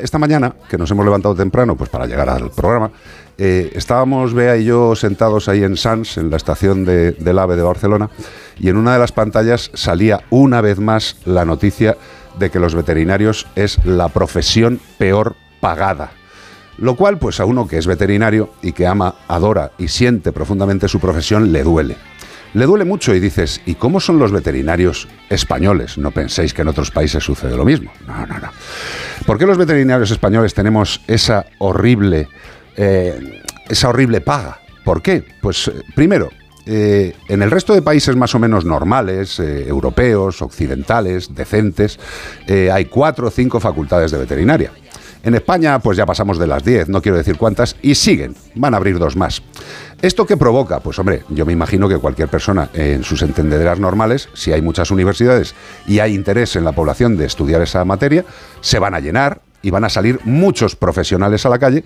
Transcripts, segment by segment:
esta mañana, que nos hemos levantado temprano pues para llegar al programa, eh, estábamos Bea y yo sentados ahí en Sans, en la estación de, del AVE de Barcelona, y en una de las pantallas salía una vez más la noticia de que los veterinarios es la profesión peor pagada. Lo cual, pues a uno que es veterinario y que ama, adora y siente profundamente su profesión, le duele. Le duele mucho y dices, ¿y cómo son los veterinarios españoles? No penséis que en otros países sucede lo mismo. No, no, no. ¿Por qué los veterinarios españoles tenemos esa horrible, eh, esa horrible paga? ¿Por qué? Pues eh, primero, eh, en el resto de países más o menos normales, europeos, occidentales, decentes, hay cuatro o cinco facultades de veterinaria. En España, pues ya pasamos de las 10, no quiero decir cuántas, y siguen, van a abrir dos más. ¿Esto qué provoca? Pues hombre, yo me imagino que cualquier persona en sus entendederas normales, si hay muchas universidades y hay interés en la población de estudiar esa materia, se van a llenar y van a salir muchos profesionales a la calle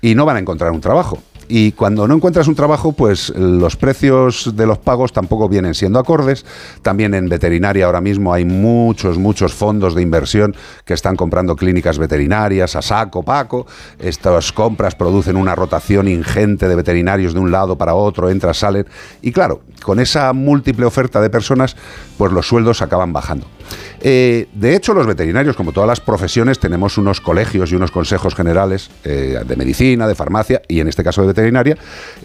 y no van a encontrar un trabajo. Y cuando no encuentras un trabajo, pues los precios de los pagos tampoco vienen siendo acordes. También en veterinaria ahora mismo hay muchos, muchos fondos de inversión que están comprando clínicas veterinarias a saco, paco. Estas compras producen una rotación ingente de veterinarios de un lado para otro, entran, salen. Y claro, con esa múltiple oferta de personas, pues los sueldos acaban bajando. Eh, de hecho, los veterinarios, como todas las profesiones, tenemos unos colegios y unos consejos generales eh, de medicina, de farmacia y en este caso de veterinaria,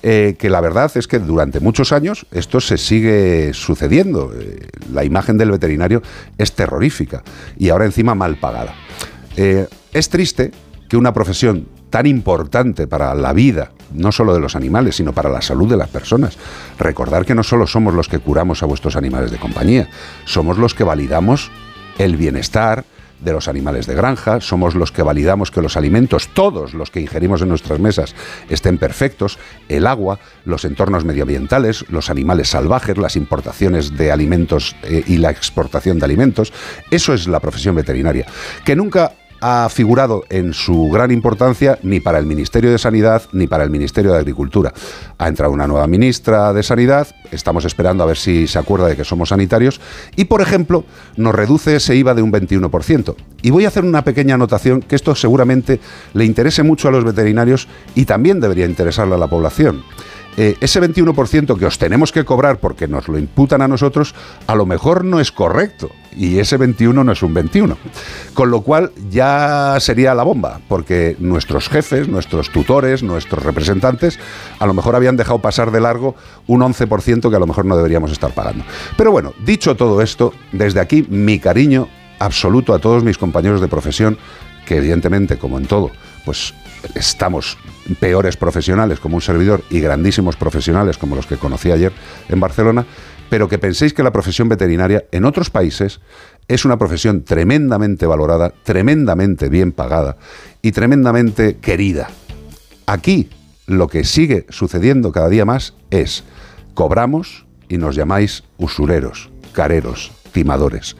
eh, que la verdad es que durante muchos años esto se sigue sucediendo. Eh, la imagen del veterinario es terrorífica y ahora encima mal pagada. Eh, es triste que una profesión tan importante para la vida, no solo de los animales, sino para la salud de las personas. Recordar que no solo somos los que curamos a vuestros animales de compañía, somos los que validamos el bienestar de los animales de granja, somos los que validamos que los alimentos, todos los que ingerimos en nuestras mesas, estén perfectos, el agua, los entornos medioambientales, los animales salvajes, las importaciones de alimentos eh, y la exportación de alimentos. Eso es la profesión veterinaria, que nunca ha figurado en su gran importancia ni para el Ministerio de Sanidad ni para el Ministerio de Agricultura. Ha entrado una nueva ministra de Sanidad, estamos esperando a ver si se acuerda de que somos sanitarios y, por ejemplo, nos reduce ese IVA de un 21%. Y voy a hacer una pequeña anotación que esto seguramente le interese mucho a los veterinarios y también debería interesarle a la población. Eh, ese 21% que os tenemos que cobrar porque nos lo imputan a nosotros, a lo mejor no es correcto. Y ese 21 no es un 21. Con lo cual ya sería la bomba, porque nuestros jefes, nuestros tutores, nuestros representantes, a lo mejor habían dejado pasar de largo un 11% que a lo mejor no deberíamos estar pagando. Pero bueno, dicho todo esto, desde aquí mi cariño absoluto a todos mis compañeros de profesión, que evidentemente, como en todo, pues estamos peores profesionales como un servidor y grandísimos profesionales como los que conocí ayer en Barcelona, pero que penséis que la profesión veterinaria en otros países es una profesión tremendamente valorada, tremendamente bien pagada y tremendamente querida. Aquí lo que sigue sucediendo cada día más es cobramos y nos llamáis usureros, careros, timadores.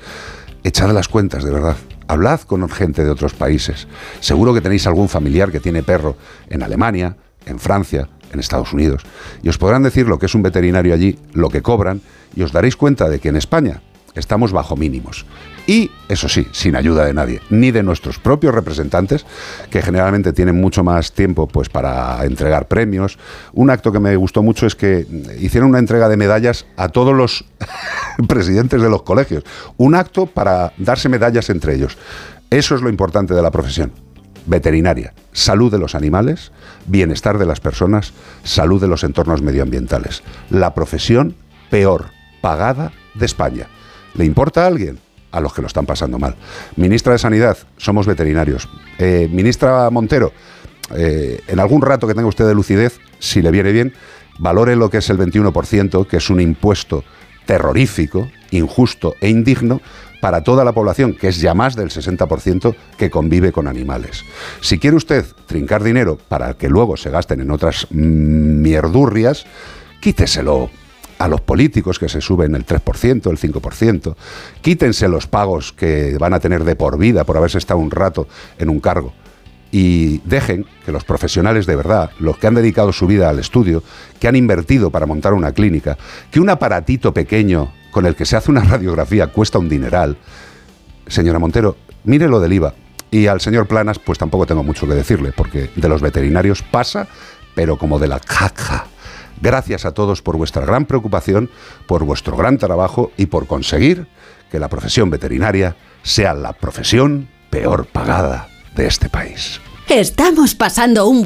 Echad las cuentas, de verdad. Hablad con gente de otros países. Seguro que tenéis algún familiar que tiene perro en Alemania, en Francia, en Estados Unidos. Y os podrán decir lo que es un veterinario allí, lo que cobran, y os daréis cuenta de que en España estamos bajo mínimos. Y, eso sí, sin ayuda de nadie, ni de nuestros propios representantes, que generalmente tienen mucho más tiempo pues, para entregar premios. Un acto que me gustó mucho es que hicieron una entrega de medallas a todos los presidentes de los colegios. Un acto para darse medallas entre ellos. Eso es lo importante de la profesión. Veterinaria, salud de los animales, bienestar de las personas, salud de los entornos medioambientales. La profesión peor pagada de España. ¿Le importa a alguien? A los que lo están pasando mal. Ministra de Sanidad, somos veterinarios. Eh, ministra Montero, eh, en algún rato que tenga usted de lucidez, si le viene bien, valore lo que es el 21%, que es un impuesto terrorífico, injusto e indigno para toda la población, que es ya más del 60% que convive con animales. Si quiere usted trincar dinero para que luego se gasten en otras mierdurrias, quíteselo a los políticos que se suben el 3%, el 5%, quítense los pagos que van a tener de por vida por haberse estado un rato en un cargo y dejen que los profesionales de verdad, los que han dedicado su vida al estudio, que han invertido para montar una clínica, que un aparatito pequeño con el que se hace una radiografía cuesta un dineral. Señora Montero, mire lo del IVA Y al señor Planas, pues tampoco tengo mucho que decirle, porque de los veterinarios pasa, pero como de la caja. Gracias a todos por vuestra gran preocupación, por vuestro gran trabajo y por conseguir que la profesión veterinaria sea la profesión peor pagada de este país. Estamos pasando un